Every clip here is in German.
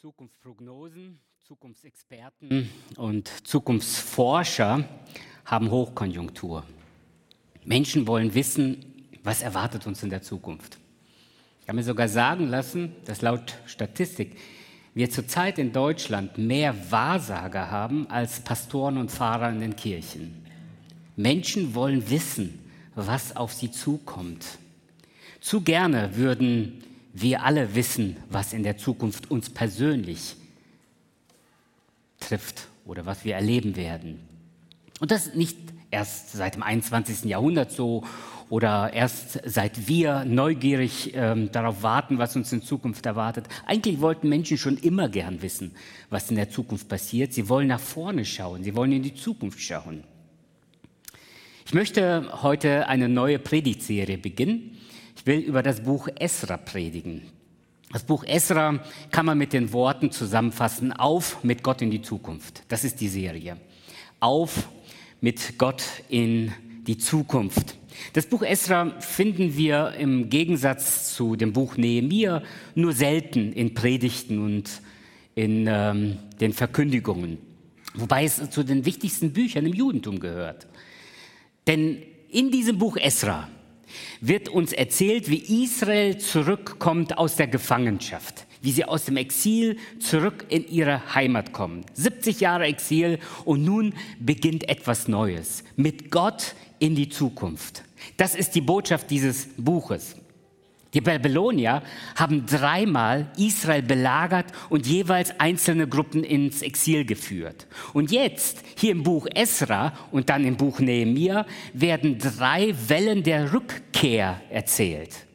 Zukunftsprognosen, Zukunftsexperten und Zukunftsforscher haben Hochkonjunktur. Menschen wollen wissen, was erwartet uns in der Zukunft. Ich habe mir sogar sagen lassen, dass laut Statistik wir zurzeit in Deutschland mehr Wahrsager haben als Pastoren und Pfarrer in den Kirchen. Menschen wollen wissen, was auf sie zukommt. Zu gerne würden wir alle wissen, was in der Zukunft uns persönlich trifft oder was wir erleben werden. Und das nicht erst seit dem 21. Jahrhundert so oder erst seit wir neugierig ähm, darauf warten, was uns in Zukunft erwartet. Eigentlich wollten Menschen schon immer gern wissen, was in der Zukunft passiert. Sie wollen nach vorne schauen, sie wollen in die Zukunft schauen. Ich möchte heute eine neue Predigtserie beginnen. Ich will über das Buch Esra predigen. Das Buch Esra kann man mit den Worten zusammenfassen, auf mit Gott in die Zukunft. Das ist die Serie. Auf mit Gott in die Zukunft. Das Buch Esra finden wir im Gegensatz zu dem Buch Nehemiah nur selten in Predigten und in ähm, den Verkündigungen, wobei es zu den wichtigsten Büchern im Judentum gehört. Denn in diesem Buch Esra wird uns erzählt, wie Israel zurückkommt aus der Gefangenschaft, wie sie aus dem Exil zurück in ihre Heimat kommen. 70 Jahre Exil und nun beginnt etwas Neues mit Gott in die Zukunft. Das ist die Botschaft dieses Buches. Die Babylonier haben dreimal Israel belagert und jeweils einzelne Gruppen ins Exil geführt. Und jetzt, hier im Buch Esra und dann im Buch Nehemiah, werden drei Wellen der Rückkehr erzählt.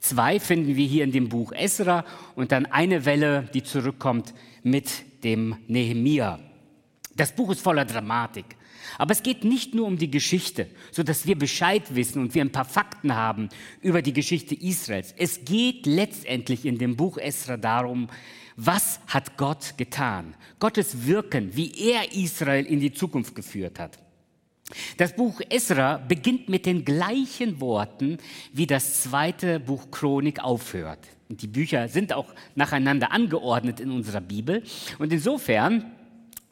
Zwei finden wir hier in dem Buch Esra und dann eine Welle, die zurückkommt mit dem Nehemiah. Das Buch ist voller Dramatik. Aber es geht nicht nur um die Geschichte, so dass wir Bescheid wissen und wir ein paar Fakten haben über die Geschichte Israels. Es geht letztendlich in dem Buch Esra darum, was hat Gott getan? Gottes Wirken, wie er Israel in die Zukunft geführt hat. Das Buch Esra beginnt mit den gleichen Worten, wie das zweite Buch Chronik aufhört. Die Bücher sind auch nacheinander angeordnet in unserer Bibel. Und insofern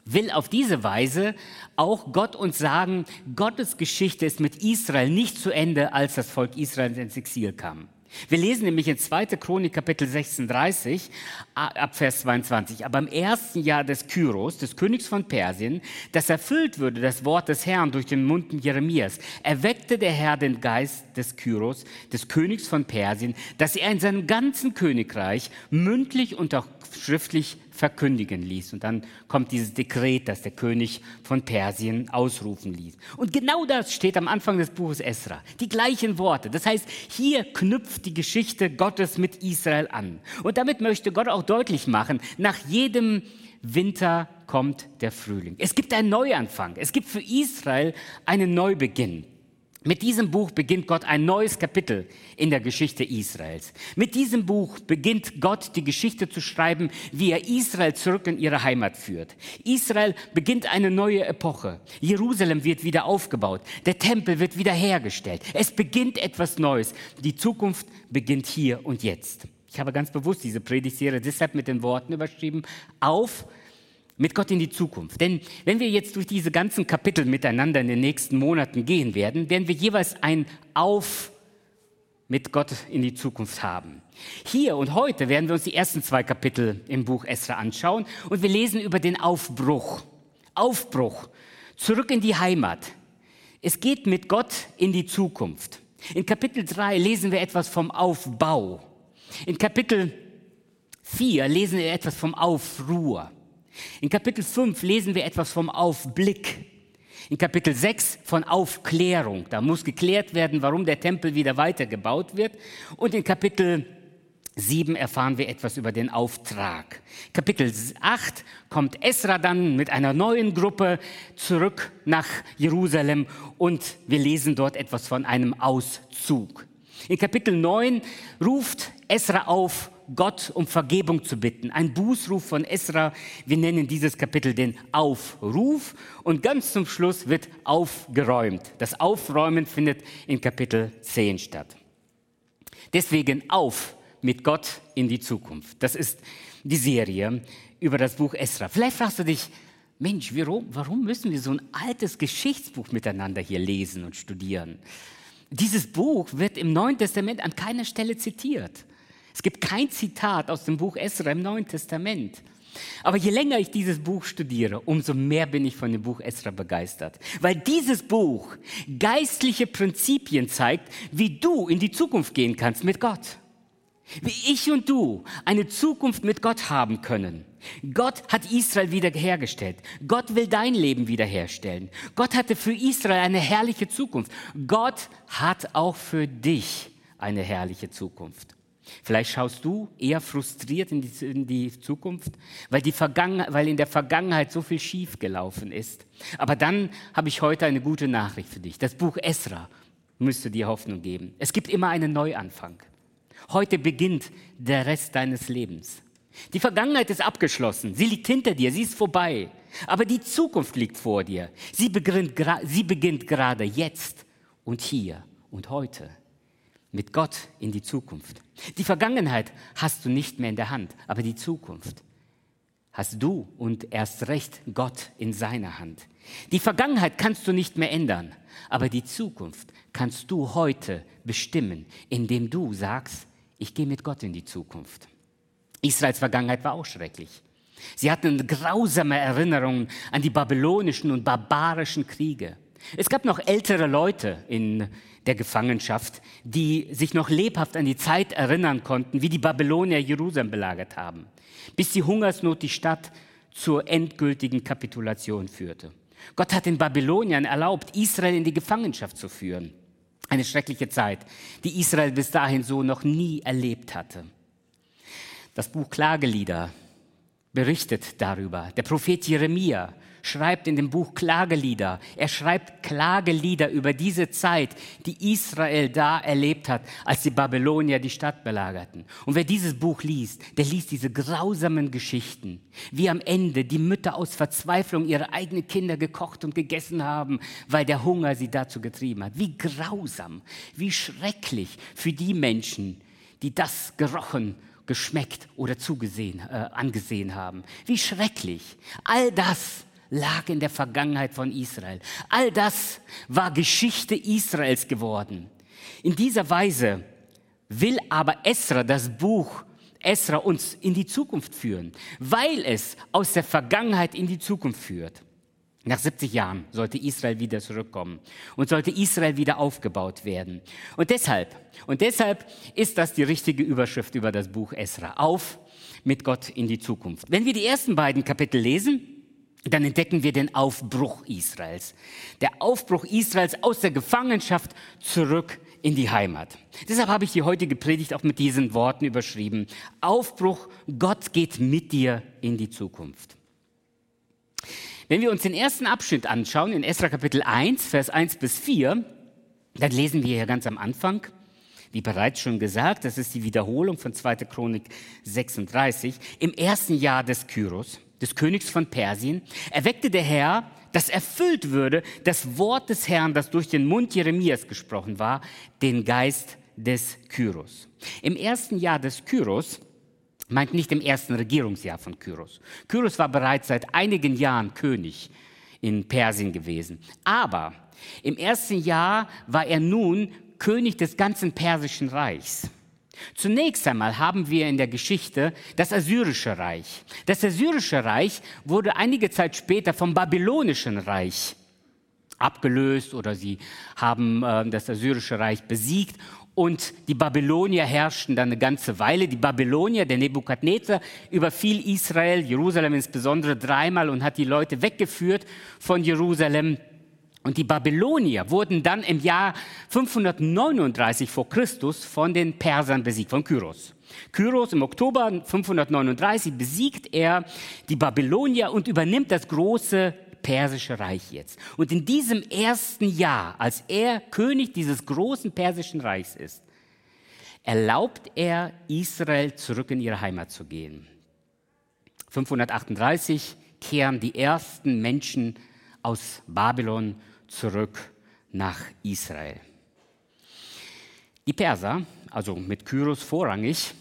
will auf diese Weise auch Gott uns sagen, Gottes Geschichte ist mit Israel nicht zu Ende, als das Volk Israel ins Exil kam. Wir lesen nämlich in 2. Chronik Kapitel 36 ab Vers 22. Aber im ersten Jahr des Kyros, des Königs von Persien, das erfüllt würde das Wort des Herrn durch den Mund Jeremias, erweckte der Herr den Geist des Kyros, des Königs von Persien, dass er in seinem ganzen Königreich mündlich und auch schriftlich verkündigen ließ. Und dann kommt dieses Dekret, das der König von Persien ausrufen ließ. Und genau das steht am Anfang des Buches Esra. Die gleichen Worte. Das heißt, hier knüpft die Geschichte Gottes mit Israel an. Und damit möchte Gott auch deutlich machen, nach jedem Winter kommt der Frühling. Es gibt einen Neuanfang. Es gibt für Israel einen Neubeginn. Mit diesem Buch beginnt Gott ein neues Kapitel in der Geschichte Israels. Mit diesem Buch beginnt Gott die Geschichte zu schreiben, wie er Israel zurück in ihre Heimat führt. Israel beginnt eine neue Epoche. Jerusalem wird wieder aufgebaut. Der Tempel wird wieder hergestellt. Es beginnt etwas Neues. Die Zukunft beginnt hier und jetzt. Ich habe ganz bewusst diese Predigtserie deshalb mit den Worten überschrieben, auf mit Gott in die Zukunft. Denn wenn wir jetzt durch diese ganzen Kapitel miteinander in den nächsten Monaten gehen werden, werden wir jeweils ein Auf mit Gott in die Zukunft haben. Hier und heute werden wir uns die ersten zwei Kapitel im Buch Esra anschauen und wir lesen über den Aufbruch. Aufbruch. Zurück in die Heimat. Es geht mit Gott in die Zukunft. In Kapitel 3 lesen wir etwas vom Aufbau. In Kapitel 4 lesen wir etwas vom Aufruhr. In Kapitel 5 lesen wir etwas vom Aufblick. In Kapitel 6 von Aufklärung. Da muss geklärt werden, warum der Tempel wieder weiter gebaut wird. Und in Kapitel 7 erfahren wir etwas über den Auftrag. Kapitel 8 kommt Esra dann mit einer neuen Gruppe zurück nach Jerusalem und wir lesen dort etwas von einem Auszug. In Kapitel 9 ruft Esra auf, Gott um Vergebung zu bitten. Ein Bußruf von Esra. Wir nennen dieses Kapitel den Aufruf. Und ganz zum Schluss wird aufgeräumt. Das Aufräumen findet in Kapitel 10 statt. Deswegen auf mit Gott in die Zukunft. Das ist die Serie über das Buch Esra. Vielleicht fragst du dich, Mensch, warum, müssen wir so ein altes Geschichtsbuch miteinander hier lesen und studieren? Dieses Buch wird im Neuen Testament an keiner Stelle zitiert. Es gibt kein Zitat aus dem Buch Esra im Neuen Testament. Aber je länger ich dieses Buch studiere, umso mehr bin ich von dem Buch Esra begeistert. Weil dieses Buch geistliche Prinzipien zeigt, wie du in die Zukunft gehen kannst mit Gott. Wie ich und du eine Zukunft mit Gott haben können. Gott hat Israel wiederhergestellt. Gott will dein Leben wiederherstellen. Gott hatte für Israel eine herrliche Zukunft. Gott hat auch für dich eine herrliche Zukunft. Vielleicht schaust du eher frustriert in die, in die Zukunft, weil, die weil in der Vergangenheit so viel schief gelaufen ist. Aber dann habe ich heute eine gute Nachricht für dich. Das Buch Esra müsste dir Hoffnung geben. Es gibt immer einen Neuanfang. Heute beginnt der Rest deines Lebens. Die Vergangenheit ist abgeschlossen, sie liegt hinter dir, sie ist vorbei. Aber die Zukunft liegt vor dir. Sie beginnt, sie beginnt gerade jetzt und hier und heute mit Gott in die Zukunft. Die Vergangenheit hast du nicht mehr in der Hand, aber die Zukunft hast du und erst recht Gott in seiner Hand. Die Vergangenheit kannst du nicht mehr ändern, aber die Zukunft kannst du heute bestimmen, indem du sagst, ich gehe mit Gott in die Zukunft. Israels Vergangenheit war auch schrecklich. Sie hatten grausame Erinnerungen an die babylonischen und barbarischen Kriege. Es gab noch ältere Leute in der Gefangenschaft, die sich noch lebhaft an die Zeit erinnern konnten, wie die Babylonier Jerusalem belagert haben, bis die Hungersnot die Stadt zur endgültigen Kapitulation führte. Gott hat den Babyloniern erlaubt, Israel in die Gefangenschaft zu führen. Eine schreckliche Zeit, die Israel bis dahin so noch nie erlebt hatte. Das Buch Klagelieder berichtet darüber. Der Prophet Jeremia schreibt in dem Buch Klagelieder. Er schreibt Klagelieder über diese Zeit, die Israel da erlebt hat, als die Babylonier die Stadt belagerten. Und wer dieses Buch liest, der liest diese grausamen Geschichten, wie am Ende die Mütter aus Verzweiflung ihre eigenen Kinder gekocht und gegessen haben, weil der Hunger sie dazu getrieben hat. Wie grausam, wie schrecklich für die Menschen, die das gerochen geschmeckt oder zugesehen, äh, angesehen haben. Wie schrecklich. All das lag in der Vergangenheit von Israel. All das war Geschichte Israels geworden. In dieser Weise will aber Esra das Buch Esra uns in die Zukunft führen, weil es aus der Vergangenheit in die Zukunft führt. Nach 70 Jahren sollte Israel wieder zurückkommen und sollte Israel wieder aufgebaut werden. Und deshalb, und deshalb ist das die richtige Überschrift über das Buch Esra. Auf mit Gott in die Zukunft. Wenn wir die ersten beiden Kapitel lesen, dann entdecken wir den Aufbruch Israels. Der Aufbruch Israels aus der Gefangenschaft zurück in die Heimat. Deshalb habe ich die heutige Predigt auch mit diesen Worten überschrieben. Aufbruch, Gott geht mit dir in die Zukunft. Wenn wir uns den ersten Abschnitt anschauen, in Esra Kapitel 1, Vers 1 bis 4, dann lesen wir hier ganz am Anfang, wie bereits schon gesagt, das ist die Wiederholung von 2. Chronik 36, im ersten Jahr des Kyros des Königs von Persien, erweckte der Herr, dass erfüllt würde das Wort des Herrn, das durch den Mund Jeremias gesprochen war, den Geist des Kyros. Im ersten Jahr des Kyros meint nicht im ersten Regierungsjahr von Kyros. Kyros war bereits seit einigen Jahren König in Persien gewesen. Aber im ersten Jahr war er nun König des ganzen persischen Reichs. Zunächst einmal haben wir in der Geschichte das Assyrische Reich. Das Assyrische Reich wurde einige Zeit später vom Babylonischen Reich abgelöst oder sie haben äh, das Assyrische Reich besiegt und die Babylonier herrschten dann eine ganze Weile. Die Babylonier, der Nebukadnezar, überfiel Israel, Jerusalem insbesondere dreimal und hat die Leute weggeführt von Jerusalem und die Babylonier wurden dann im Jahr 539 vor Christus von den Persern besiegt, von Kyros. Kyros im Oktober 539 besiegt er die Babylonier und übernimmt das große persische Reich jetzt. Und in diesem ersten Jahr, als er König dieses großen persischen Reichs ist, erlaubt er Israel zurück in ihre Heimat zu gehen. 538 kehren die ersten Menschen aus Babylon zurück nach Israel. Die Perser, also mit Kyros vorrangig,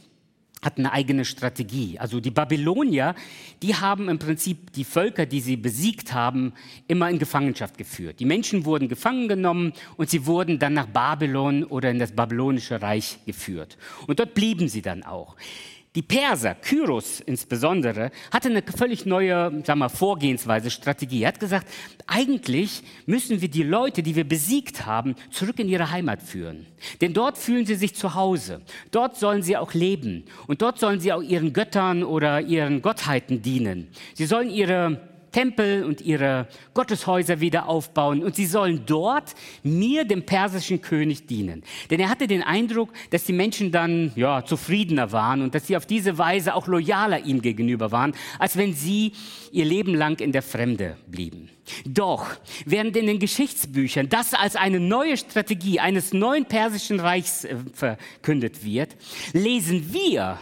hatten eine eigene Strategie. Also die Babylonier, die haben im Prinzip die Völker, die sie besiegt haben, immer in Gefangenschaft geführt. Die Menschen wurden gefangen genommen und sie wurden dann nach Babylon oder in das babylonische Reich geführt. Und dort blieben sie dann auch. Die Perser, Kyros insbesondere, hatte eine völlig neue sagen wir, Vorgehensweise, Strategie. Er hat gesagt, eigentlich müssen wir die Leute, die wir besiegt haben, zurück in ihre Heimat führen. Denn dort fühlen sie sich zu Hause. Dort sollen sie auch leben. Und dort sollen sie auch ihren Göttern oder ihren Gottheiten dienen. Sie sollen ihre Tempel und ihre Gotteshäuser wieder aufbauen und sie sollen dort mir, dem persischen König, dienen. Denn er hatte den Eindruck, dass die Menschen dann ja, zufriedener waren und dass sie auf diese Weise auch loyaler ihm gegenüber waren, als wenn sie ihr Leben lang in der Fremde blieben. Doch, während in den Geschichtsbüchern das als eine neue Strategie eines neuen persischen Reichs äh, verkündet wird, lesen wir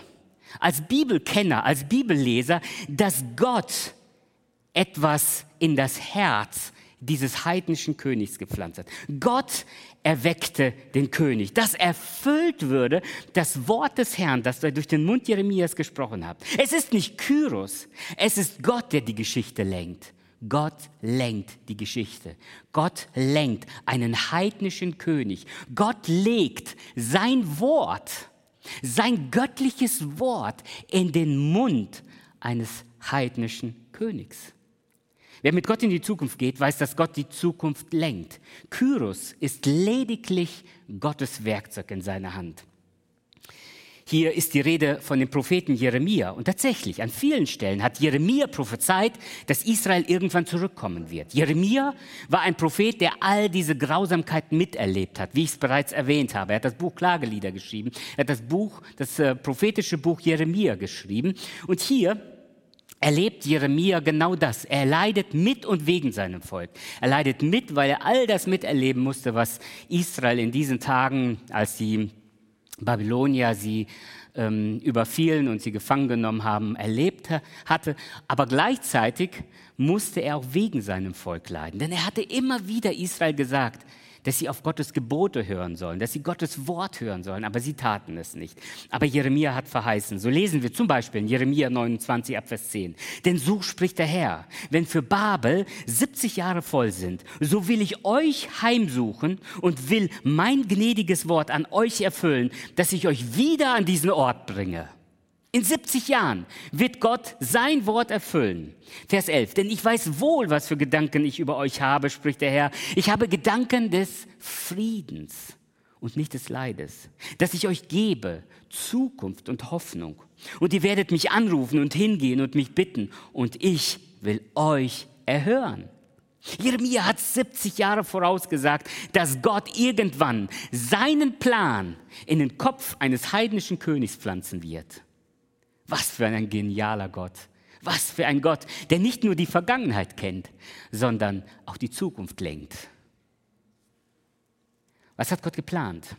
als Bibelkenner, als Bibelleser, dass Gott etwas in das Herz dieses heidnischen Königs gepflanzt hat. Gott erweckte den König, dass erfüllt würde das Wort des Herrn, das er durch den Mund Jeremias gesprochen hat. Es ist nicht Kyros, es ist Gott, der die Geschichte lenkt. Gott lenkt die Geschichte. Gott lenkt einen heidnischen König. Gott legt sein Wort, sein göttliches Wort in den Mund eines heidnischen Königs. Wer mit Gott in die Zukunft geht, weiß, dass Gott die Zukunft lenkt. Kyros ist lediglich Gottes Werkzeug in seiner Hand. Hier ist die Rede von dem Propheten Jeremia. Und tatsächlich, an vielen Stellen hat Jeremia prophezeit, dass Israel irgendwann zurückkommen wird. Jeremia war ein Prophet, der all diese Grausamkeiten miterlebt hat, wie ich es bereits erwähnt habe. Er hat das Buch Klagelieder geschrieben. Er hat das Buch, das äh, prophetische Buch Jeremia geschrieben. Und hier erlebt Jeremia genau das. Er leidet mit und wegen seinem Volk. Er leidet mit, weil er all das miterleben musste, was Israel in diesen Tagen, als die Babylonier sie ähm, überfielen und sie gefangen genommen haben, erlebt hatte. Aber gleichzeitig musste er auch wegen seinem Volk leiden. Denn er hatte immer wieder Israel gesagt, dass sie auf Gottes Gebote hören sollen, dass sie Gottes Wort hören sollen, aber sie taten es nicht. Aber Jeremia hat verheißen. So lesen wir zum Beispiel in Jeremia 29 Abvers 10. Denn so spricht der Herr, wenn für Babel 70 Jahre voll sind, so will ich euch heimsuchen und will mein gnädiges Wort an euch erfüllen, dass ich euch wieder an diesen Ort bringe. In 70 Jahren wird Gott sein Wort erfüllen. Vers 11. Denn ich weiß wohl, was für Gedanken ich über euch habe, spricht der Herr. Ich habe Gedanken des Friedens und nicht des Leides, dass ich euch gebe Zukunft und Hoffnung. Und ihr werdet mich anrufen und hingehen und mich bitten und ich will euch erhören. Jeremia hat 70 Jahre vorausgesagt, dass Gott irgendwann seinen Plan in den Kopf eines heidnischen Königs pflanzen wird. Was für ein genialer Gott. Was für ein Gott, der nicht nur die Vergangenheit kennt, sondern auch die Zukunft lenkt. Was hat Gott geplant?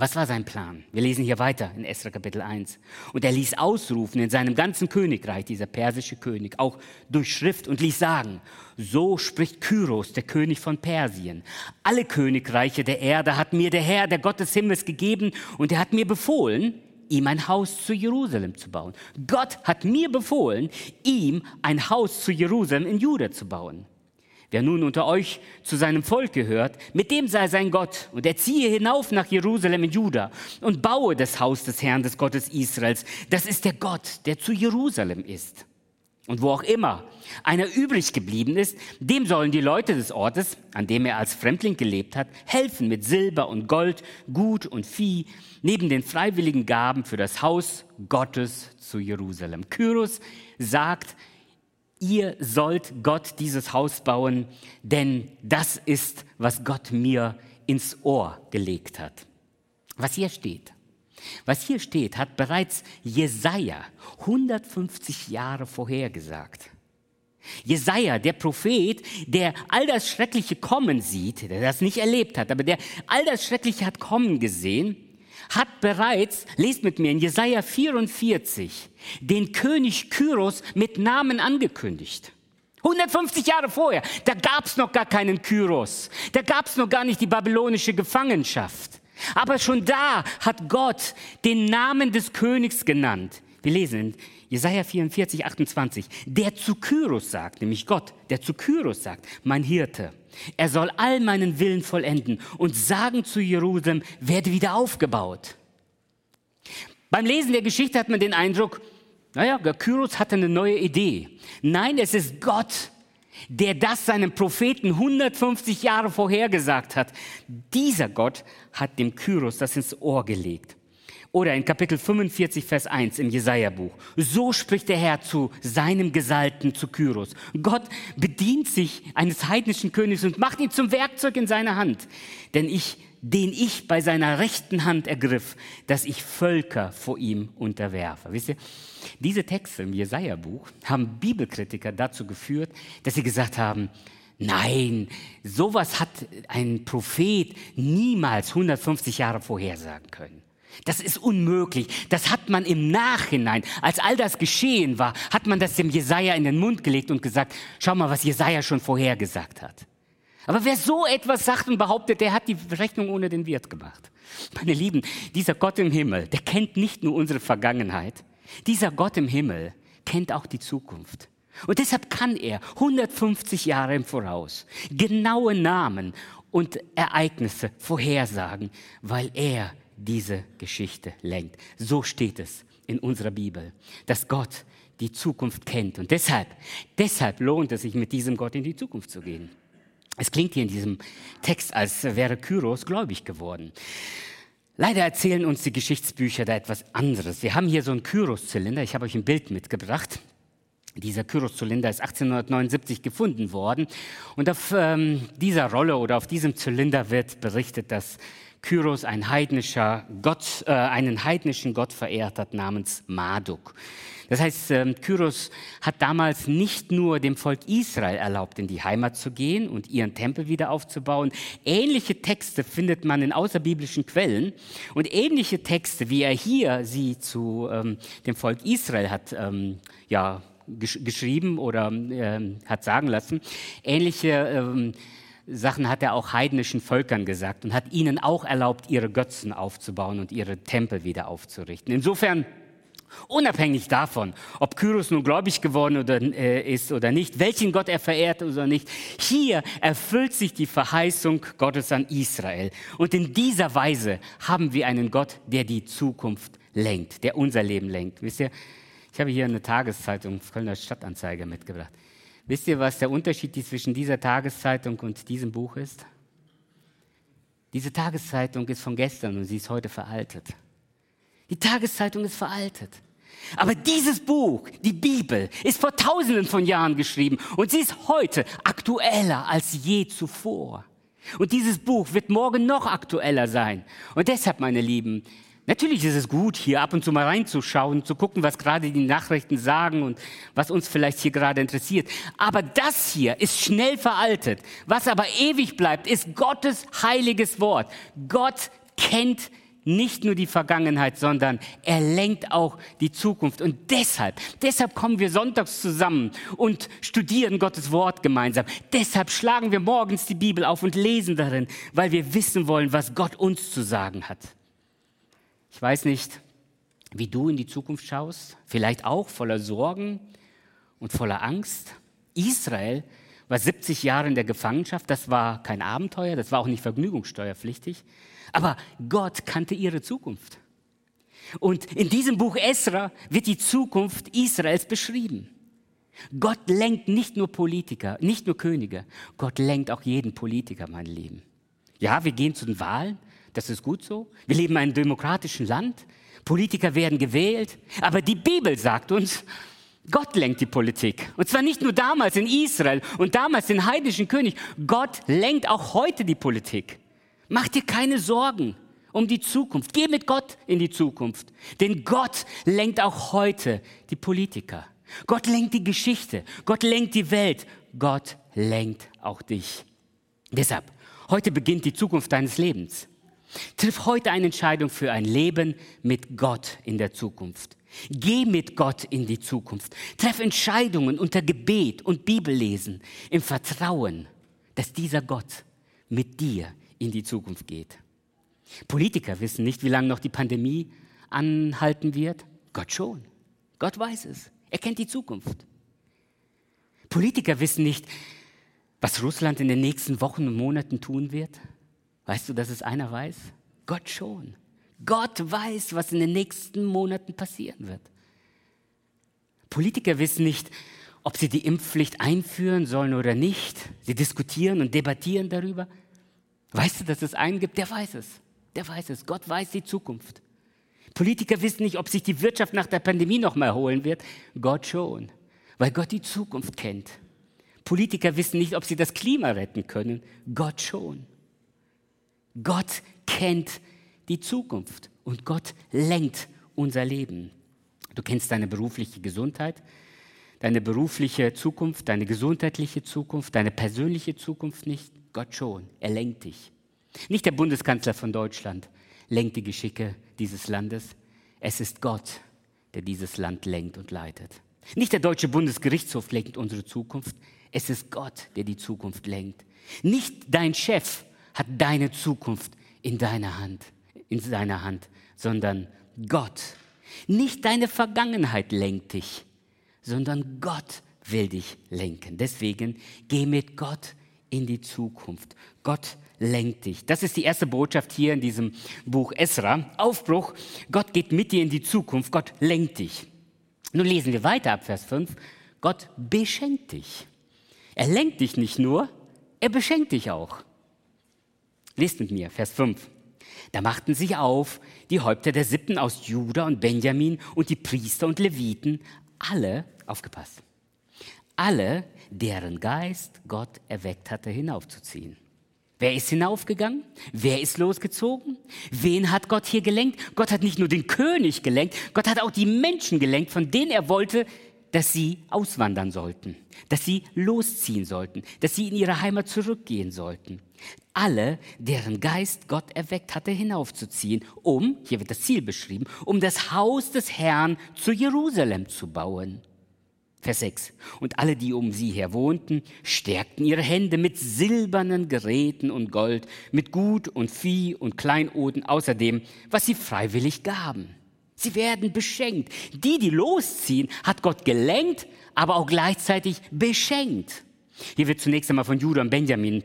Was war sein Plan? Wir lesen hier weiter in Esra Kapitel 1. Und er ließ ausrufen in seinem ganzen Königreich, dieser persische König, auch durch Schrift und ließ sagen, so spricht Kyros, der König von Persien. Alle Königreiche der Erde hat mir der Herr, der Gott des Himmels gegeben und er hat mir befohlen, ihm ein Haus zu Jerusalem zu bauen. Gott hat mir befohlen, ihm ein Haus zu Jerusalem in Juda zu bauen. Wer nun unter euch zu seinem Volk gehört, mit dem sei sein Gott, und er ziehe hinauf nach Jerusalem in Juda und baue das Haus des Herrn, des Gottes Israels. Das ist der Gott, der zu Jerusalem ist. Und wo auch immer einer übrig geblieben ist, dem sollen die Leute des Ortes, an dem er als Fremdling gelebt hat, helfen mit Silber und Gold, Gut und Vieh, neben den freiwilligen Gaben für das Haus Gottes zu Jerusalem. Kyros sagt, ihr sollt Gott dieses Haus bauen, denn das ist, was Gott mir ins Ohr gelegt hat. Was hier steht, was hier steht, hat bereits Jesaja 150 Jahre vorhergesagt. Jesaja, der Prophet, der all das Schreckliche kommen sieht, der das nicht erlebt hat, aber der all das Schreckliche hat kommen gesehen, hat bereits, lest mit mir in Jesaja 44, den König Kyros mit Namen angekündigt. 150 Jahre vorher, da gab es noch gar keinen Kyros, da gab es noch gar nicht die babylonische Gefangenschaft. Aber schon da hat Gott den Namen des Königs genannt. Wir lesen in Jesaja 44, 28. Der zu Kyros sagt, nämlich Gott, der zu Kyros sagt, mein Hirte, er soll all meinen Willen vollenden und sagen zu Jerusalem, werde wieder aufgebaut. Beim Lesen der Geschichte hat man den Eindruck, naja, Kyros hatte eine neue Idee. Nein, es ist Gott, der das seinem Propheten 150 Jahre vorhergesagt hat. Dieser Gott hat dem Kyros das ins Ohr gelegt. Oder in Kapitel 45, Vers 1 im Jesaja-Buch. So spricht der Herr zu seinem Gesalten, zu Kyros. Gott bedient sich eines heidnischen Königs und macht ihn zum Werkzeug in seiner Hand. Denn ich den ich bei seiner rechten Hand ergriff, dass ich Völker vor ihm unterwerfe. Wisst ihr, diese Texte im Jesaja-Buch haben Bibelkritiker dazu geführt, dass sie gesagt haben, nein, sowas hat ein Prophet niemals 150 Jahre vorhersagen können. Das ist unmöglich. Das hat man im Nachhinein, als all das geschehen war, hat man das dem Jesaja in den Mund gelegt und gesagt, schau mal, was Jesaja schon vorhergesagt hat. Aber wer so etwas sagt und behauptet, der hat die Rechnung ohne den Wirt gemacht. Meine Lieben, dieser Gott im Himmel, der kennt nicht nur unsere Vergangenheit, dieser Gott im Himmel kennt auch die Zukunft. Und deshalb kann er 150 Jahre im Voraus genaue Namen und Ereignisse vorhersagen, weil er diese Geschichte lenkt. So steht es in unserer Bibel, dass Gott die Zukunft kennt. Und deshalb, deshalb lohnt es sich, mit diesem Gott in die Zukunft zu gehen. Es klingt hier in diesem Text, als wäre Kyros gläubig geworden. Leider erzählen uns die Geschichtsbücher da etwas anderes. Wir haben hier so einen Kyros-Zylinder. Ich habe euch ein Bild mitgebracht. Dieser Kyros-Zylinder ist 1879 gefunden worden. Und auf ähm, dieser Rolle oder auf diesem Zylinder wird berichtet, dass Kyros ein heidnischer Gott, äh, einen heidnischen Gott verehrt hat namens Marduk. Das heißt, ähm, Kyros hat damals nicht nur dem Volk Israel erlaubt, in die Heimat zu gehen und ihren Tempel wieder aufzubauen. Ähnliche Texte findet man in außerbiblischen Quellen und ähnliche Texte, wie er hier sie zu ähm, dem Volk Israel hat, ähm, ja, gesch geschrieben oder ähm, hat sagen lassen. Ähnliche ähm, Sachen hat er auch heidnischen Völkern gesagt und hat ihnen auch erlaubt, ihre Götzen aufzubauen und ihre Tempel wieder aufzurichten. Insofern Unabhängig davon, ob Kyros nun gläubig geworden oder, äh, ist oder nicht, welchen Gott er verehrt oder nicht, hier erfüllt sich die Verheißung Gottes an Israel. Und in dieser Weise haben wir einen Gott, der die Zukunft lenkt, der unser Leben lenkt. Wisst ihr, ich habe hier eine Tageszeitung, Kölner Stadtanzeiger mitgebracht. Wisst ihr, was der Unterschied zwischen dieser Tageszeitung und diesem Buch ist? Diese Tageszeitung ist von gestern und sie ist heute veraltet. Die Tageszeitung ist veraltet. Aber dieses Buch, die Bibel, ist vor tausenden von Jahren geschrieben und sie ist heute aktueller als je zuvor. Und dieses Buch wird morgen noch aktueller sein. Und deshalb, meine Lieben, natürlich ist es gut, hier ab und zu mal reinzuschauen, zu gucken, was gerade die Nachrichten sagen und was uns vielleicht hier gerade interessiert. Aber das hier ist schnell veraltet. Was aber ewig bleibt, ist Gottes heiliges Wort. Gott kennt nicht nur die Vergangenheit, sondern er lenkt auch die Zukunft. Und deshalb, deshalb kommen wir sonntags zusammen und studieren Gottes Wort gemeinsam. Deshalb schlagen wir morgens die Bibel auf und lesen darin, weil wir wissen wollen, was Gott uns zu sagen hat. Ich weiß nicht, wie du in die Zukunft schaust, vielleicht auch voller Sorgen und voller Angst. Israel war 70 Jahre in der Gefangenschaft, das war kein Abenteuer, das war auch nicht vergnügungssteuerpflichtig. Aber Gott kannte ihre Zukunft. Und in diesem Buch Esra wird die Zukunft Israels beschrieben. Gott lenkt nicht nur Politiker, nicht nur Könige, Gott lenkt auch jeden Politiker, mein Lieben. Ja, wir gehen zu den Wahlen, das ist gut so. Wir leben in einem demokratischen Land, Politiker werden gewählt, aber die Bibel sagt uns, Gott lenkt die Politik. Und zwar nicht nur damals in Israel und damals den heidnischen König, Gott lenkt auch heute die Politik. Mach dir keine Sorgen um die Zukunft. Geh mit Gott in die Zukunft. Denn Gott lenkt auch heute die Politiker. Gott lenkt die Geschichte. Gott lenkt die Welt. Gott lenkt auch dich. Deshalb, heute beginnt die Zukunft deines Lebens. Triff heute eine Entscheidung für ein Leben mit Gott in der Zukunft. Geh mit Gott in die Zukunft. Treff Entscheidungen unter Gebet und Bibellesen im Vertrauen, dass dieser Gott mit dir in die Zukunft geht. Politiker wissen nicht, wie lange noch die Pandemie anhalten wird. Gott schon. Gott weiß es. Er kennt die Zukunft. Politiker wissen nicht, was Russland in den nächsten Wochen und Monaten tun wird. Weißt du, dass es einer weiß? Gott schon. Gott weiß, was in den nächsten Monaten passieren wird. Politiker wissen nicht, ob sie die Impfpflicht einführen sollen oder nicht. Sie diskutieren und debattieren darüber. Weißt du, dass es einen gibt, der weiß es. Der weiß es. Gott weiß die Zukunft. Politiker wissen nicht, ob sich die Wirtschaft nach der Pandemie noch mal erholen wird. Gott schon, weil Gott die Zukunft kennt. Politiker wissen nicht, ob sie das Klima retten können. Gott schon. Gott kennt die Zukunft und Gott lenkt unser Leben. Du kennst deine berufliche Gesundheit, deine berufliche Zukunft, deine gesundheitliche Zukunft, deine persönliche Zukunft nicht. Gott schon. Er lenkt dich. Nicht der Bundeskanzler von Deutschland lenkt die Geschicke dieses Landes. Es ist Gott, der dieses Land lenkt und leitet. Nicht der deutsche Bundesgerichtshof lenkt unsere Zukunft. Es ist Gott, der die Zukunft lenkt. Nicht dein Chef hat deine Zukunft in deiner Hand, in seiner Hand, sondern Gott. Nicht deine Vergangenheit lenkt dich, sondern Gott will dich lenken. Deswegen geh mit Gott in die Zukunft. Gott lenkt dich. Das ist die erste Botschaft hier in diesem Buch Esra. Aufbruch, Gott geht mit dir in die Zukunft, Gott lenkt dich. Nun lesen wir weiter ab Vers 5. Gott beschenkt dich. Er lenkt dich nicht nur, er beschenkt dich auch. Lest mit mir, Vers 5. Da machten sich auf die Häupter der Sippen aus Juda und Benjamin und die Priester und Leviten, alle, aufgepasst, alle, deren Geist Gott erweckt hatte, hinaufzuziehen. Wer ist hinaufgegangen? Wer ist losgezogen? Wen hat Gott hier gelenkt? Gott hat nicht nur den König gelenkt, Gott hat auch die Menschen gelenkt, von denen er wollte, dass sie auswandern sollten, dass sie losziehen sollten, dass sie in ihre Heimat zurückgehen sollten. Alle, deren Geist Gott erweckt hatte, hinaufzuziehen, um, hier wird das Ziel beschrieben, um das Haus des Herrn zu Jerusalem zu bauen. Vers 6. Und alle, die um sie her wohnten, stärkten ihre Hände mit silbernen Geräten und Gold, mit Gut und Vieh und Kleinoden, außerdem, was sie freiwillig gaben. Sie werden beschenkt. Die, die losziehen, hat Gott gelenkt, aber auch gleichzeitig beschenkt. Hier wird zunächst einmal von Judah und Benjamin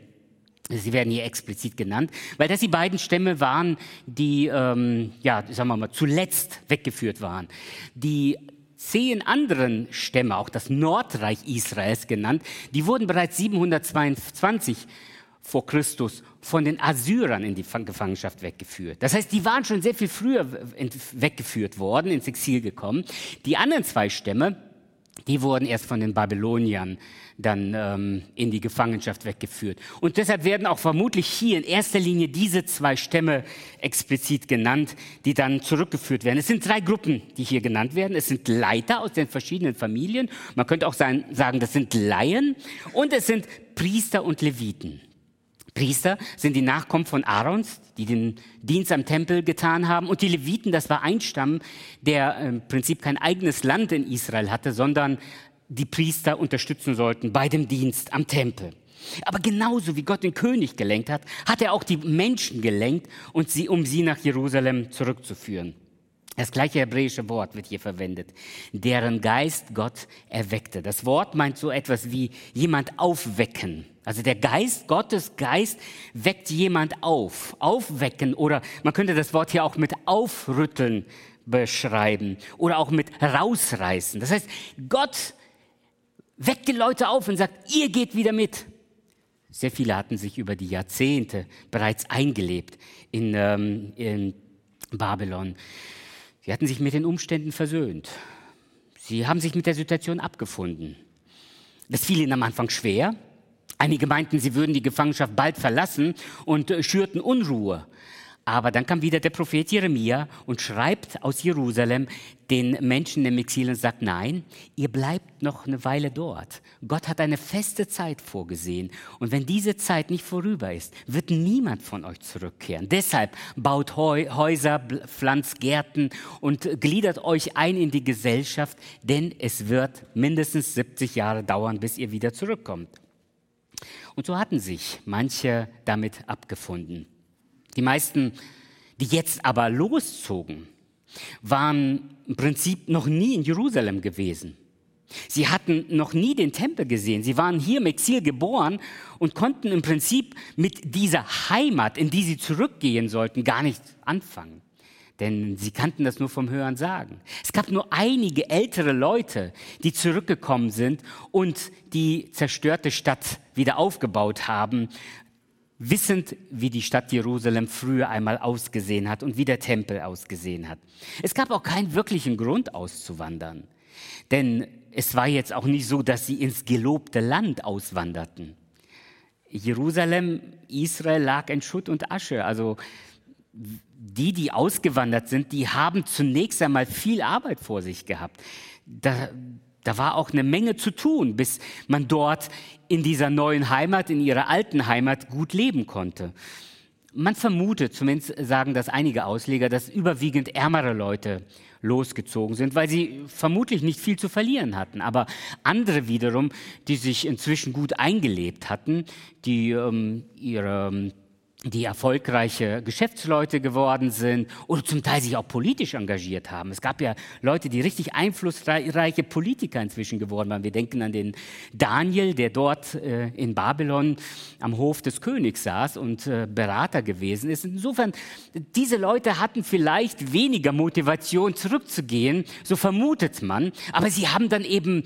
Sie werden hier explizit genannt, weil das die beiden Stämme waren, die, ähm, ja, sagen wir mal, zuletzt weggeführt waren. Die zehn anderen Stämme, auch das Nordreich Israels genannt, die wurden bereits 722 vor Christus von den Assyrern in die Gefangenschaft weggeführt. Das heißt, die waren schon sehr viel früher weggeführt worden, ins Exil gekommen. Die anderen zwei Stämme, die wurden erst von den Babyloniern dann ähm, in die Gefangenschaft weggeführt. Und deshalb werden auch vermutlich hier in erster Linie diese zwei Stämme explizit genannt, die dann zurückgeführt werden. Es sind drei Gruppen, die hier genannt werden. Es sind Leiter aus den verschiedenen Familien. Man könnte auch sagen, das sind Laien. Und es sind Priester und Leviten. Priester sind die Nachkommen von Aarons, die den Dienst am Tempel getan haben. Und die Leviten, das war ein Stamm, der im Prinzip kein eigenes Land in Israel hatte, sondern die Priester unterstützen sollten bei dem Dienst am Tempel. Aber genauso wie Gott den König gelenkt hat, hat er auch die Menschen gelenkt, und sie, um sie nach Jerusalem zurückzuführen. Das gleiche hebräische Wort wird hier verwendet, deren Geist Gott erweckte. Das Wort meint so etwas wie jemand aufwecken. Also der Geist, Gottes Geist weckt jemand auf, aufwecken oder man könnte das Wort hier auch mit aufrütteln beschreiben oder auch mit rausreißen. Das heißt, Gott weckt die Leute auf und sagt, ihr geht wieder mit. Sehr viele hatten sich über die Jahrzehnte bereits eingelebt in, ähm, in Babylon. Sie hatten sich mit den Umständen versöhnt. Sie haben sich mit der Situation abgefunden. Das fiel ihnen am Anfang schwer. Einige meinten, sie würden die Gefangenschaft bald verlassen und äh, schürten Unruhe. Aber dann kam wieder der Prophet Jeremia und schreibt aus Jerusalem den Menschen im Exil und sagt, nein, ihr bleibt noch eine Weile dort. Gott hat eine feste Zeit vorgesehen. Und wenn diese Zeit nicht vorüber ist, wird niemand von euch zurückkehren. Deshalb baut Häuser, pflanzt Gärten und gliedert euch ein in die Gesellschaft, denn es wird mindestens 70 Jahre dauern, bis ihr wieder zurückkommt. Und so hatten sich manche damit abgefunden. Die meisten die jetzt aber loszogen, waren im Prinzip noch nie in Jerusalem gewesen. Sie hatten noch nie den Tempel gesehen. Sie waren hier im Exil geboren und konnten im Prinzip mit dieser Heimat, in die sie zurückgehen sollten, gar nicht anfangen. Denn sie kannten das nur vom Hören sagen. Es gab nur einige ältere Leute, die zurückgekommen sind und die zerstörte Stadt wieder aufgebaut haben, wissend, wie die Stadt Jerusalem früher einmal ausgesehen hat und wie der Tempel ausgesehen hat. Es gab auch keinen wirklichen Grund auszuwandern. Denn es war jetzt auch nicht so, dass sie ins gelobte Land auswanderten. Jerusalem, Israel lag in Schutt und Asche. Also die, die ausgewandert sind, die haben zunächst einmal viel Arbeit vor sich gehabt. Da, da war auch eine Menge zu tun, bis man dort in dieser neuen Heimat, in ihrer alten Heimat gut leben konnte. Man vermutet, zumindest sagen das einige Ausleger, dass überwiegend ärmere Leute losgezogen sind, weil sie vermutlich nicht viel zu verlieren hatten. Aber andere wiederum, die sich inzwischen gut eingelebt hatten, die ähm, ihre ähm, die erfolgreiche Geschäftsleute geworden sind oder zum Teil sich auch politisch engagiert haben. Es gab ja Leute, die richtig einflussreiche Politiker inzwischen geworden waren. Wir denken an den Daniel, der dort äh, in Babylon am Hof des Königs saß und äh, Berater gewesen ist. Insofern, diese Leute hatten vielleicht weniger Motivation zurückzugehen, so vermutet man, aber sie haben dann eben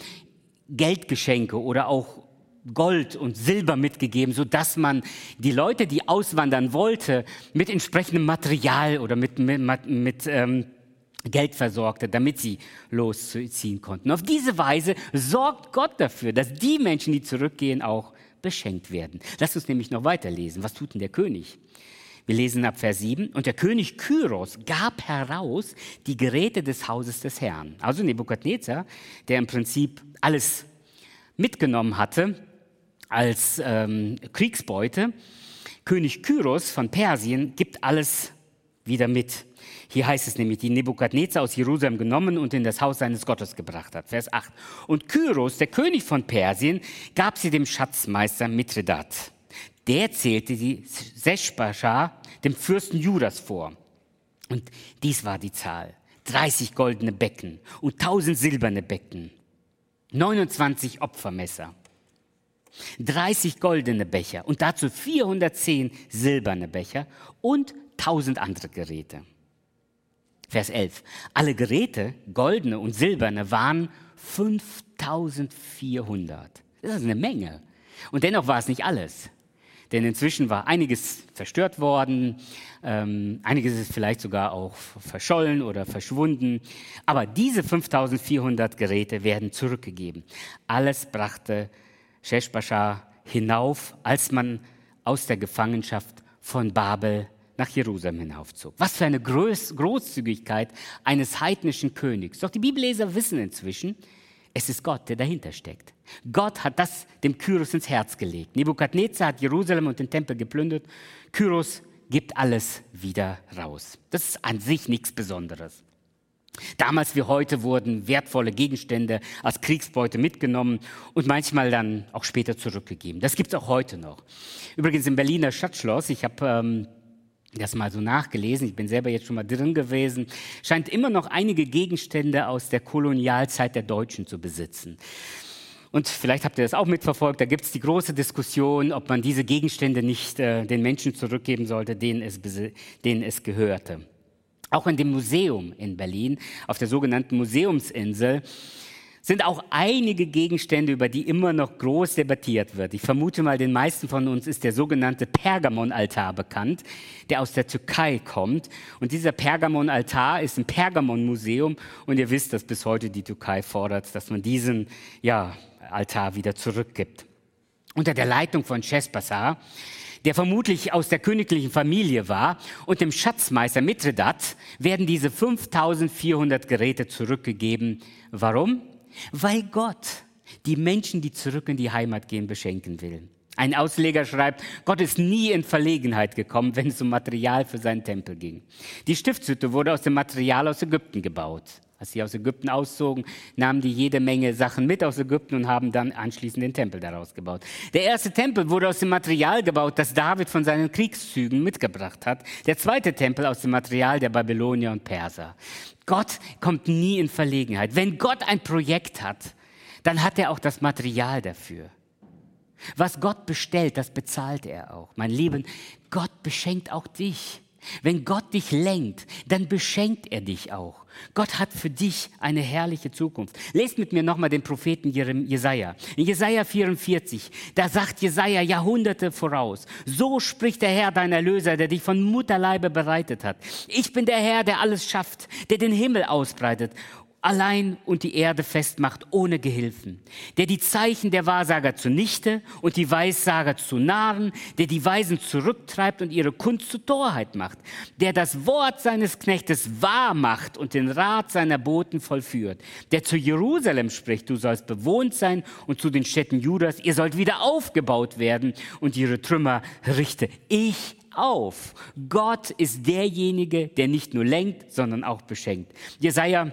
Geldgeschenke oder auch Gold und Silber mitgegeben, so dass man die Leute, die auswandern wollte, mit entsprechendem Material oder mit, mit, mit ähm, Geld versorgte, damit sie losziehen konnten. Auf diese Weise sorgt Gott dafür, dass die Menschen, die zurückgehen, auch beschenkt werden. Lass uns nämlich noch weiterlesen. Was tut denn der König? Wir lesen ab Vers 7. Und der König Kyros gab heraus die Geräte des Hauses des Herrn. Also Nebukadnezar, der im Prinzip alles mitgenommen hatte, als ähm, Kriegsbeute. König Kyros von Persien gibt alles wieder mit. Hier heißt es nämlich, die Nebukadnezar aus Jerusalem genommen und in das Haus seines Gottes gebracht hat. Vers 8. Und Kyros, der König von Persien, gab sie dem Schatzmeister Mithridat. Der zählte die Seshbashar, dem Fürsten Judas, vor. Und dies war die Zahl. 30 goldene Becken und 1000 silberne Becken. 29 Opfermesser 30 goldene Becher und dazu 410 silberne Becher und 1000 andere Geräte. Vers 11. Alle Geräte, goldene und silberne, waren 5400. Das ist eine Menge. Und dennoch war es nicht alles. Denn inzwischen war einiges zerstört worden, ähm, einiges ist vielleicht sogar auch verschollen oder verschwunden. Aber diese 5400 Geräte werden zurückgegeben. Alles brachte Sheshbashar hinauf, als man aus der Gefangenschaft von Babel nach Jerusalem hinaufzog. Was für eine Groß Großzügigkeit eines heidnischen Königs. Doch die Bibelleser wissen inzwischen, es ist Gott, der dahinter steckt. Gott hat das dem Kyros ins Herz gelegt. Nebukadnezar hat Jerusalem und den Tempel geplündert. Kyros gibt alles wieder raus. Das ist an sich nichts Besonderes. Damals wie heute wurden wertvolle Gegenstände als Kriegsbeute mitgenommen und manchmal dann auch später zurückgegeben. Das gibt es auch heute noch. Übrigens im Berliner Stadtschloss, ich habe ähm, das mal so nachgelesen, ich bin selber jetzt schon mal drin gewesen, scheint immer noch einige Gegenstände aus der Kolonialzeit der Deutschen zu besitzen. Und vielleicht habt ihr das auch mitverfolgt, da gibt es die große Diskussion, ob man diese Gegenstände nicht äh, den Menschen zurückgeben sollte, denen es, denen es gehörte. Auch in dem Museum in Berlin, auf der sogenannten Museumsinsel, sind auch einige Gegenstände, über die immer noch groß debattiert wird. Ich vermute mal, den meisten von uns ist der sogenannte Pergamon-Altar bekannt, der aus der Türkei kommt. Und dieser Pergamon-Altar ist ein Pergamon-Museum. Und ihr wisst, dass bis heute die Türkei fordert, dass man diesen ja, Altar wieder zurückgibt. Unter der Leitung von Chespassar der vermutlich aus der königlichen Familie war, und dem Schatzmeister Mithridat werden diese 5400 Geräte zurückgegeben. Warum? Weil Gott die Menschen, die zurück in die Heimat gehen, beschenken will. Ein Ausleger schreibt, Gott ist nie in Verlegenheit gekommen, wenn es um Material für seinen Tempel ging. Die Stiftshütte wurde aus dem Material aus Ägypten gebaut. Als sie aus Ägypten auszogen, nahmen die jede Menge Sachen mit aus Ägypten und haben dann anschließend den Tempel daraus gebaut. Der erste Tempel wurde aus dem Material gebaut, das David von seinen Kriegszügen mitgebracht hat. Der zweite Tempel aus dem Material der Babylonier und Perser. Gott kommt nie in Verlegenheit. Wenn Gott ein Projekt hat, dann hat er auch das Material dafür. Was Gott bestellt, das bezahlt er auch. Mein Lieben, Gott beschenkt auch dich. Wenn Gott dich lenkt, dann beschenkt er dich auch. Gott hat für dich eine herrliche Zukunft. Lest mit mir nochmal den Propheten Jesaja. In Jesaja 44, da sagt Jesaja Jahrhunderte voraus. So spricht der Herr, dein Erlöser, der dich von Mutterleibe bereitet hat. Ich bin der Herr, der alles schafft, der den Himmel ausbreitet allein und die Erde festmacht ohne Gehilfen, der die Zeichen der Wahrsager zunichte und die Weissager zu Narren, der die Weisen zurücktreibt und ihre Kunst zu Torheit macht, der das Wort seines Knechtes wahr macht und den Rat seiner Boten vollführt, der zu Jerusalem spricht, du sollst bewohnt sein und zu den Städten Judas, ihr sollt wieder aufgebaut werden und ihre Trümmer richte ich auf. Gott ist derjenige, der nicht nur lenkt, sondern auch beschenkt. Jesaja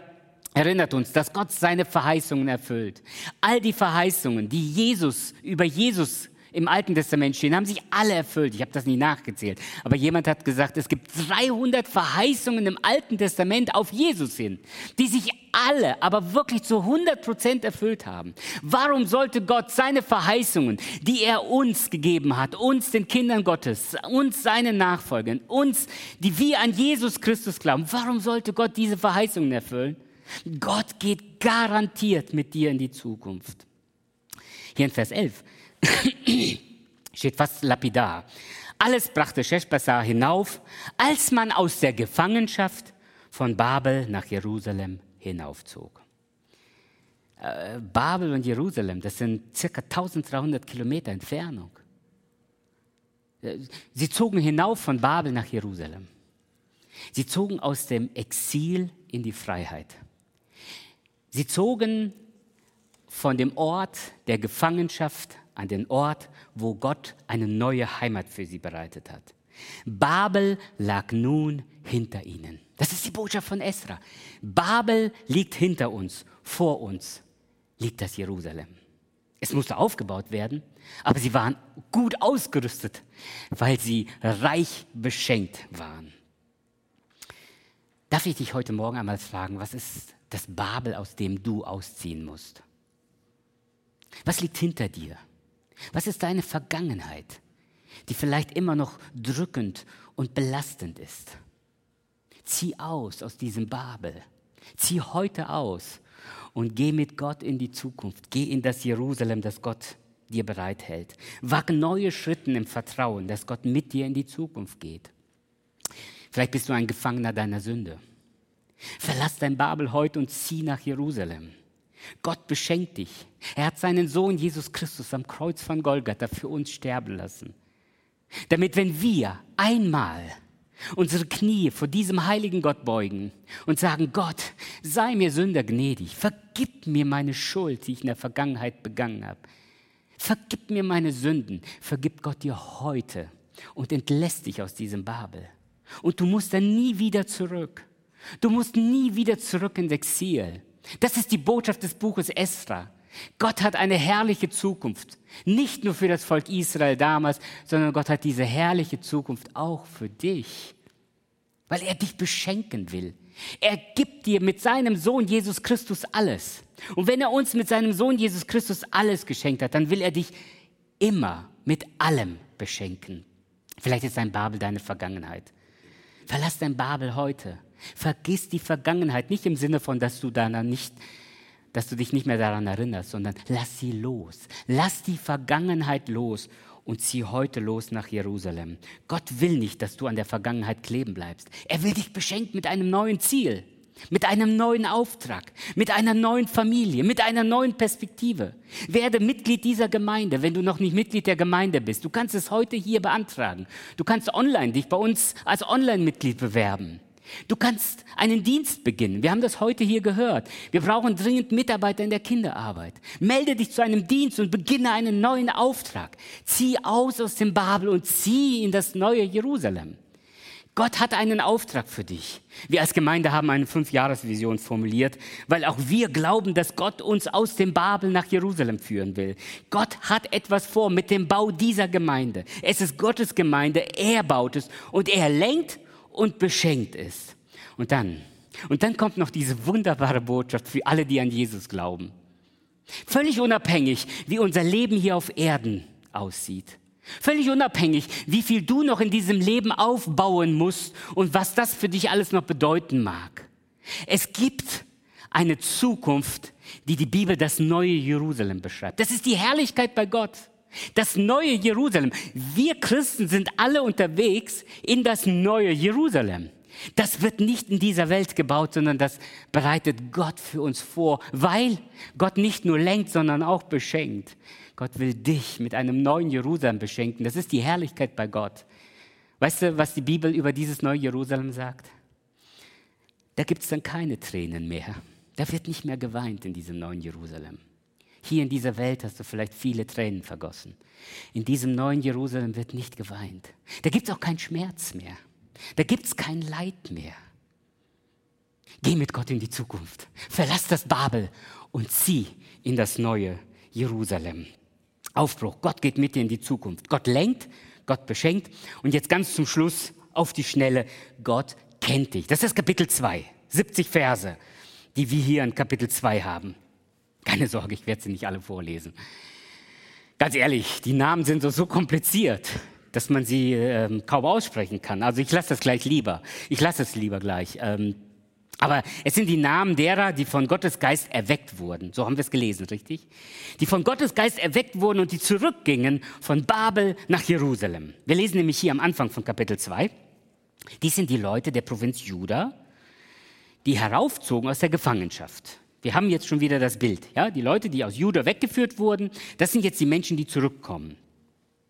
erinnert uns, dass Gott seine Verheißungen erfüllt. All die Verheißungen, die Jesus über Jesus im Alten Testament stehen, haben sich alle erfüllt. Ich habe das nie nachgezählt. Aber jemand hat gesagt, es gibt 300 Verheißungen im Alten Testament auf Jesus hin, die sich alle, aber wirklich zu 100 Prozent erfüllt haben. Warum sollte Gott seine Verheißungen, die er uns gegeben hat, uns den Kindern Gottes, uns seinen Nachfolgern, uns, die wir an Jesus Christus glauben, warum sollte Gott diese Verheißungen erfüllen? Gott geht garantiert mit dir in die Zukunft. Hier in Vers 11 steht fast lapidar. Alles brachte Sheshbassar hinauf, als man aus der Gefangenschaft von Babel nach Jerusalem hinaufzog. Äh, Babel und Jerusalem, das sind circa 1300 Kilometer Entfernung. Äh, sie zogen hinauf von Babel nach Jerusalem. Sie zogen aus dem Exil in die Freiheit. Sie zogen von dem Ort der Gefangenschaft an den Ort, wo Gott eine neue Heimat für sie bereitet hat. Babel lag nun hinter ihnen. Das ist die Botschaft von Esra. Babel liegt hinter uns, vor uns liegt das Jerusalem. Es musste aufgebaut werden, aber sie waren gut ausgerüstet, weil sie reich beschenkt waren. Darf ich dich heute Morgen einmal fragen, was ist das Babel, aus dem du ausziehen musst? Was liegt hinter dir? Was ist deine Vergangenheit, die vielleicht immer noch drückend und belastend ist? Zieh aus aus diesem Babel. Zieh heute aus und geh mit Gott in die Zukunft. Geh in das Jerusalem, das Gott dir bereithält. Wag neue Schritte im Vertrauen, dass Gott mit dir in die Zukunft geht. Vielleicht bist du ein Gefangener deiner Sünde. Verlass dein Babel heute und zieh nach Jerusalem. Gott beschenkt dich. Er hat seinen Sohn Jesus Christus am Kreuz von Golgatha für uns sterben lassen. Damit, wenn wir einmal unsere Knie vor diesem heiligen Gott beugen und sagen, Gott, sei mir Sünder gnädig, vergib mir meine Schuld, die ich in der Vergangenheit begangen habe. Vergib mir meine Sünden, vergib Gott dir heute und entlässt dich aus diesem Babel. Und du musst dann nie wieder zurück. Du musst nie wieder zurück ins Exil. Das ist die Botschaft des Buches Esra. Gott hat eine herrliche Zukunft. Nicht nur für das Volk Israel damals, sondern Gott hat diese herrliche Zukunft auch für dich. Weil er dich beschenken will. Er gibt dir mit seinem Sohn Jesus Christus alles. Und wenn er uns mit seinem Sohn Jesus Christus alles geschenkt hat, dann will er dich immer mit allem beschenken. Vielleicht ist dein Babel deine Vergangenheit. Verlass dein Babel heute. Vergiss die Vergangenheit, nicht im Sinne von, dass du daran nicht, dass du dich nicht mehr daran erinnerst, sondern lass sie los. Lass die Vergangenheit los und zieh heute los nach Jerusalem. Gott will nicht, dass du an der Vergangenheit kleben bleibst. Er will dich beschenken mit einem neuen Ziel mit einem neuen Auftrag, mit einer neuen Familie, mit einer neuen Perspektive. Werde Mitglied dieser Gemeinde, wenn du noch nicht Mitglied der Gemeinde bist. Du kannst es heute hier beantragen. Du kannst online dich bei uns als Online-Mitglied bewerben. Du kannst einen Dienst beginnen. Wir haben das heute hier gehört. Wir brauchen dringend Mitarbeiter in der Kinderarbeit. Melde dich zu einem Dienst und beginne einen neuen Auftrag. Zieh aus aus dem Babel und zieh in das neue Jerusalem. Gott hat einen Auftrag für dich. Wir als Gemeinde haben eine Fünfjahresvision formuliert, weil auch wir glauben, dass Gott uns aus dem Babel nach Jerusalem führen will. Gott hat etwas vor mit dem Bau dieser Gemeinde. Es ist Gottes Gemeinde, er baut es und er lenkt und beschenkt es. Und dann, und dann kommt noch diese wunderbare Botschaft für alle, die an Jesus glauben. Völlig unabhängig, wie unser Leben hier auf Erden aussieht. Völlig unabhängig, wie viel du noch in diesem Leben aufbauen musst und was das für dich alles noch bedeuten mag. Es gibt eine Zukunft, die die Bibel das neue Jerusalem beschreibt. Das ist die Herrlichkeit bei Gott. Das neue Jerusalem. Wir Christen sind alle unterwegs in das neue Jerusalem. Das wird nicht in dieser Welt gebaut, sondern das bereitet Gott für uns vor, weil Gott nicht nur lenkt, sondern auch beschenkt. Gott will dich mit einem neuen Jerusalem beschenken. Das ist die Herrlichkeit bei Gott. Weißt du, was die Bibel über dieses neue Jerusalem sagt? Da gibt es dann keine Tränen mehr. Da wird nicht mehr geweint in diesem neuen Jerusalem. Hier in dieser Welt hast du vielleicht viele Tränen vergossen. In diesem neuen Jerusalem wird nicht geweint. Da gibt es auch keinen Schmerz mehr. Da gibt es kein Leid mehr. Geh mit Gott in die Zukunft. Verlass das Babel und zieh in das neue Jerusalem. Aufbruch. Gott geht mit dir in die Zukunft. Gott lenkt, Gott beschenkt. Und jetzt ganz zum Schluss auf die Schnelle. Gott kennt dich. Das ist Kapitel 2. 70 Verse, die wir hier in Kapitel 2 haben. Keine Sorge, ich werde sie nicht alle vorlesen. Ganz ehrlich, die Namen sind so, so kompliziert, dass man sie ähm, kaum aussprechen kann. Also ich lasse das gleich lieber. Ich lasse es lieber gleich. Ähm, aber es sind die Namen derer, die von Gottes Geist erweckt wurden. So haben wir es gelesen, richtig? Die von Gottes Geist erweckt wurden und die zurückgingen von Babel nach Jerusalem. Wir lesen nämlich hier am Anfang von Kapitel 2. Dies sind die Leute der Provinz Juda, die heraufzogen aus der Gefangenschaft. Wir haben jetzt schon wieder das Bild. Ja? Die Leute, die aus Juda weggeführt wurden, das sind jetzt die Menschen, die zurückkommen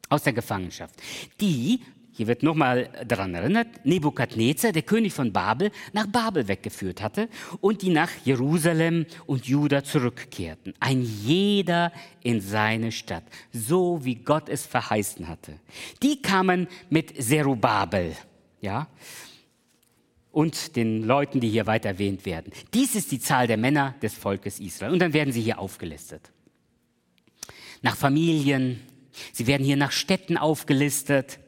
aus der Gefangenschaft. Die hier wird nochmal daran erinnert, Nebukadnezar, der König von Babel, nach Babel weggeführt hatte und die nach Jerusalem und Juda zurückkehrten. Ein jeder in seine Stadt, so wie Gott es verheißen hatte. Die kamen mit Zerubabel, ja, und den Leuten, die hier weiter erwähnt werden. Dies ist die Zahl der Männer des Volkes Israel. Und dann werden sie hier aufgelistet. Nach Familien, sie werden hier nach Städten aufgelistet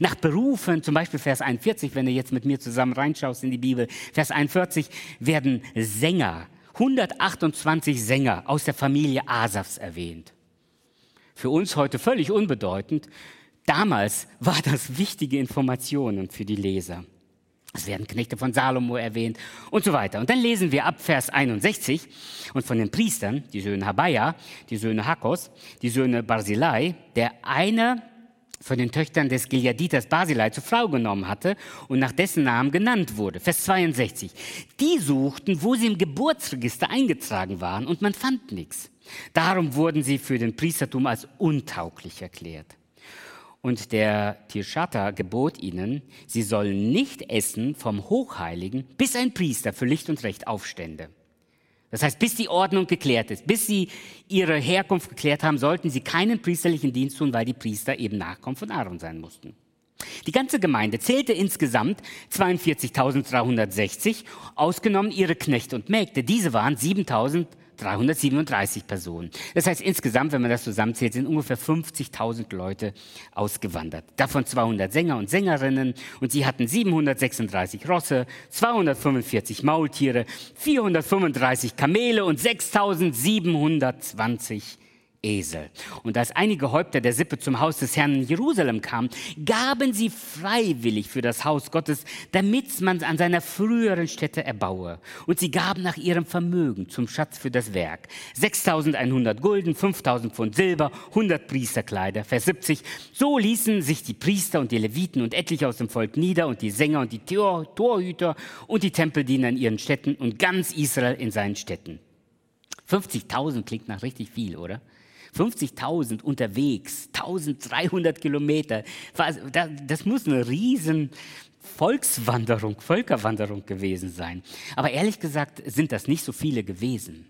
nach Berufen, zum Beispiel Vers 41, wenn du jetzt mit mir zusammen reinschaust in die Bibel, Vers 41 werden Sänger, 128 Sänger aus der Familie Asafs erwähnt. Für uns heute völlig unbedeutend. Damals war das wichtige Informationen für die Leser. Es werden Knechte von Salomo erwähnt und so weiter. Und dann lesen wir ab Vers 61 und von den Priestern, die Söhne Habaya, die Söhne Hakos, die Söhne Barzilai, der eine von den Töchtern des Gileaditers Basilei zur Frau genommen hatte und nach dessen Namen genannt wurde. Vers 62. Die suchten, wo sie im Geburtsregister eingetragen waren und man fand nichts. Darum wurden sie für den Priestertum als untauglich erklärt. Und der Tirschata gebot ihnen, sie sollen nicht essen vom Hochheiligen, bis ein Priester für Licht und Recht aufstände. Das heißt, bis die Ordnung geklärt ist, bis sie ihre Herkunft geklärt haben, sollten sie keinen priesterlichen Dienst tun, weil die Priester eben Nachkommen von Aaron sein mussten. Die ganze Gemeinde zählte insgesamt 42.360, ausgenommen ihre Knechte und Mägde. Diese waren 7.000 337 Personen. Das heißt, insgesamt, wenn man das zusammenzählt, sind ungefähr 50.000 Leute ausgewandert. Davon 200 Sänger und Sängerinnen und sie hatten 736 Rosse, 245 Maultiere, 435 Kamele und 6.720 Esel. Und als einige Häupter der Sippe zum Haus des Herrn in Jerusalem kamen, gaben sie freiwillig für das Haus Gottes, damit man an seiner früheren Stätte erbaue. Und sie gaben nach ihrem Vermögen zum Schatz für das Werk. 6100 Gulden, 5000 Pfund Silber, 100 Priesterkleider. Vers 70. So ließen sich die Priester und die Leviten und etliche aus dem Volk nieder und die Sänger und die Tor Torhüter und die Tempeldiener in ihren Städten und ganz Israel in seinen Städten. 50.000 klingt nach richtig viel, oder? 50.000 unterwegs, 1300 Kilometer. Das muss eine riesen Volkswanderung, Völkerwanderung gewesen sein. Aber ehrlich gesagt sind das nicht so viele gewesen.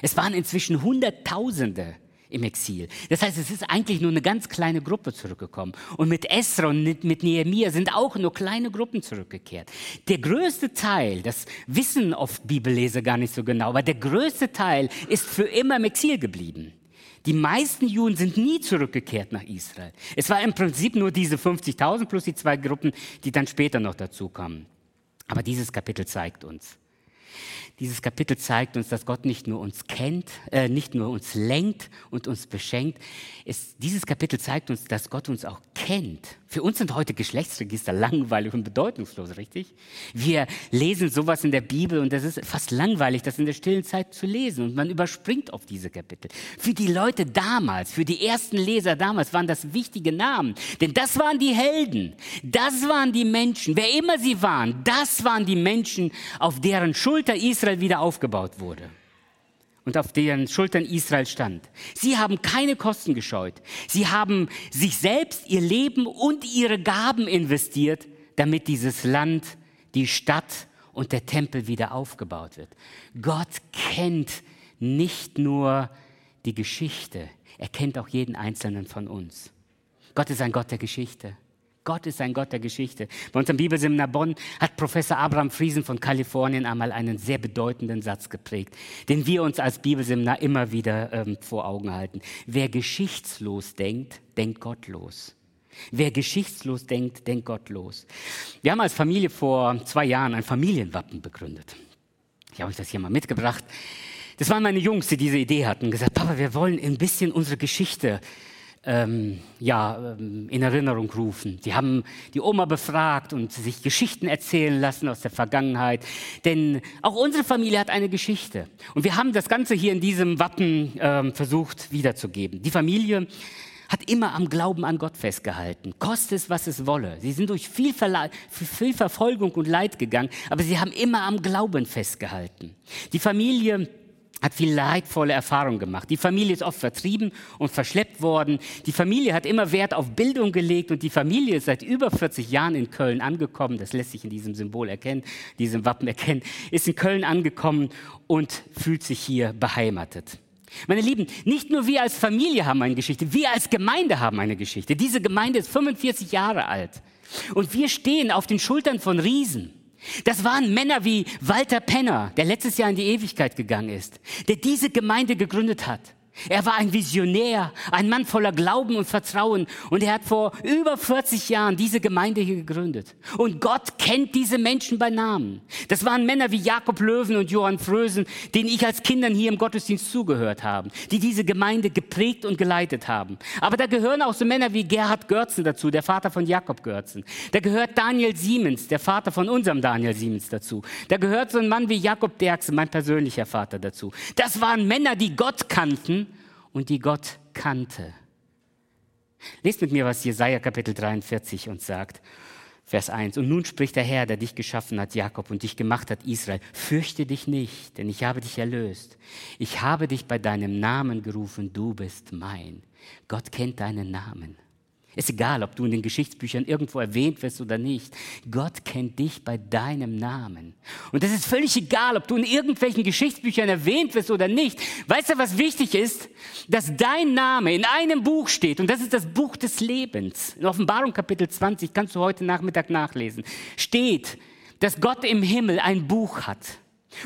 Es waren inzwischen Hunderttausende im Exil. Das heißt, es ist eigentlich nur eine ganz kleine Gruppe zurückgekommen. Und mit Esra und mit Nehemiah sind auch nur kleine Gruppen zurückgekehrt. Der größte Teil, das wissen oft Bibelleser gar nicht so genau, aber der größte Teil ist für immer im Exil geblieben. Die meisten Juden sind nie zurückgekehrt nach Israel. Es war im Prinzip nur diese 50.000 plus die zwei Gruppen, die dann später noch dazu kommen. Aber dieses Kapitel zeigt uns, dieses Kapitel zeigt uns, dass Gott nicht nur uns kennt, äh, nicht nur uns lenkt und uns beschenkt. Es, dieses Kapitel zeigt uns, dass Gott uns auch kennt. Für uns sind heute Geschlechtsregister langweilig und bedeutungslos, richtig? Wir lesen sowas in der Bibel und es ist fast langweilig, das in der stillen Zeit zu lesen und man überspringt auf diese Kapitel. Für die Leute damals, für die ersten Leser damals waren das wichtige Namen, denn das waren die Helden, das waren die Menschen, wer immer sie waren, das waren die Menschen, auf deren Schulter Israel wieder aufgebaut wurde und auf deren Schultern Israel stand. Sie haben keine Kosten gescheut. Sie haben sich selbst, ihr Leben und ihre Gaben investiert, damit dieses Land, die Stadt und der Tempel wieder aufgebaut wird. Gott kennt nicht nur die Geschichte, er kennt auch jeden einzelnen von uns. Gott ist ein Gott der Geschichte. Gott ist ein Gott der Geschichte. Bei uns im Bibelseminar Bonn hat Professor Abraham Friesen von Kalifornien einmal einen sehr bedeutenden Satz geprägt, den wir uns als Bibelseminar immer wieder ähm, vor Augen halten. Wer geschichtslos denkt, denkt gottlos. Wer geschichtslos denkt, denkt gottlos. Wir haben als Familie vor zwei Jahren ein Familienwappen begründet. Ich habe euch das hier mal mitgebracht. Das waren meine Jungs, die diese Idee hatten, gesagt, Papa, wir wollen ein bisschen unsere Geschichte ähm, ja, ähm, in Erinnerung rufen. Die haben die Oma befragt und sich Geschichten erzählen lassen aus der Vergangenheit. Denn auch unsere Familie hat eine Geschichte. Und wir haben das Ganze hier in diesem Wappen ähm, versucht wiederzugeben. Die Familie hat immer am Glauben an Gott festgehalten, koste es, was es wolle. Sie sind durch viel, viel Verfolgung und Leid gegangen, aber sie haben immer am Glauben festgehalten. Die Familie hat viel leidvolle Erfahrungen gemacht. Die Familie ist oft vertrieben und verschleppt worden. Die Familie hat immer Wert auf Bildung gelegt und die Familie ist seit über 40 Jahren in Köln angekommen. Das lässt sich in diesem Symbol erkennen, diesem Wappen erkennen. Ist in Köln angekommen und fühlt sich hier beheimatet. Meine Lieben, nicht nur wir als Familie haben eine Geschichte, wir als Gemeinde haben eine Geschichte. Diese Gemeinde ist 45 Jahre alt und wir stehen auf den Schultern von Riesen. Das waren Männer wie Walter Penner, der letztes Jahr in die Ewigkeit gegangen ist, der diese Gemeinde gegründet hat. Er war ein Visionär, ein Mann voller Glauben und Vertrauen und er hat vor über 40 Jahren diese Gemeinde hier gegründet. Und Gott kennt diese Menschen bei Namen. Das waren Männer wie Jakob Löwen und Johann Frösen, denen ich als Kindern hier im Gottesdienst zugehört habe, die diese Gemeinde geprägt und geleitet haben. Aber da gehören auch so Männer wie Gerhard Görzen dazu, der Vater von Jakob Görzen. Da gehört Daniel Siemens, der Vater von unserem Daniel Siemens dazu. Da gehört so ein Mann wie Jakob Derksen, mein persönlicher Vater dazu. Das waren Männer, die Gott kannten und die Gott kannte. Lest mit mir, was Jesaja Kapitel 43 uns sagt. Vers 1. Und nun spricht der Herr, der dich geschaffen hat, Jakob, und dich gemacht hat, Israel. Fürchte dich nicht, denn ich habe dich erlöst. Ich habe dich bei deinem Namen gerufen, du bist mein. Gott kennt deinen Namen. Ist egal, ob du in den Geschichtsbüchern irgendwo erwähnt wirst oder nicht. Gott kennt dich bei deinem Namen. Und es ist völlig egal, ob du in irgendwelchen Geschichtsbüchern erwähnt wirst oder nicht. Weißt du, was wichtig ist? Dass dein Name in einem Buch steht. Und das ist das Buch des Lebens. In Offenbarung Kapitel 20 kannst du heute Nachmittag nachlesen. Steht, dass Gott im Himmel ein Buch hat.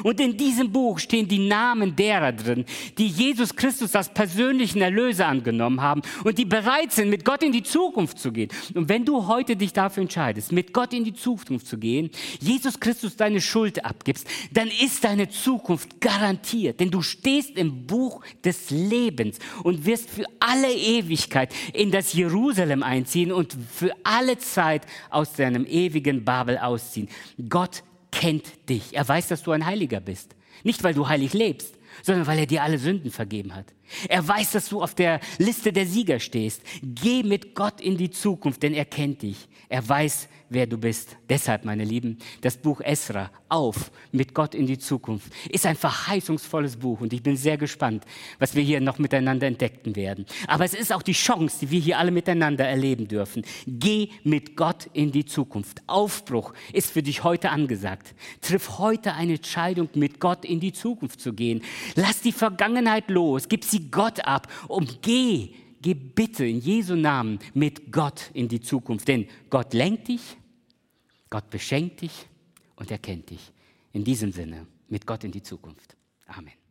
Und in diesem Buch stehen die Namen derer drin, die Jesus Christus als persönlichen Erlöser angenommen haben und die bereit sind, mit Gott in die Zukunft zu gehen. Und wenn du heute dich dafür entscheidest, mit Gott in die Zukunft zu gehen, Jesus Christus deine Schuld abgibst, dann ist deine Zukunft garantiert. Denn du stehst im Buch des Lebens und wirst für alle Ewigkeit in das Jerusalem einziehen und für alle Zeit aus deinem ewigen Babel ausziehen. Gott kennt dich. Er weiß, dass du ein Heiliger bist. Nicht, weil du heilig lebst, sondern weil er dir alle Sünden vergeben hat. Er weiß, dass du auf der Liste der Sieger stehst. Geh mit Gott in die Zukunft, denn er kennt dich. Er weiß, wer du bist. Deshalb, meine Lieben, das Buch Esra, auf mit Gott in die Zukunft, ist ein verheißungsvolles Buch und ich bin sehr gespannt, was wir hier noch miteinander entdecken werden. Aber es ist auch die Chance, die wir hier alle miteinander erleben dürfen. Geh mit Gott in die Zukunft. Aufbruch ist für dich heute angesagt. Triff heute eine Entscheidung, mit Gott in die Zukunft zu gehen. Lass die Vergangenheit los, gib sie Gott ab und geh, geh bitte in Jesu Namen mit Gott in die Zukunft. Denn Gott lenkt dich, Gott beschenkt dich und er kennt dich. In diesem Sinne, mit Gott in die Zukunft. Amen.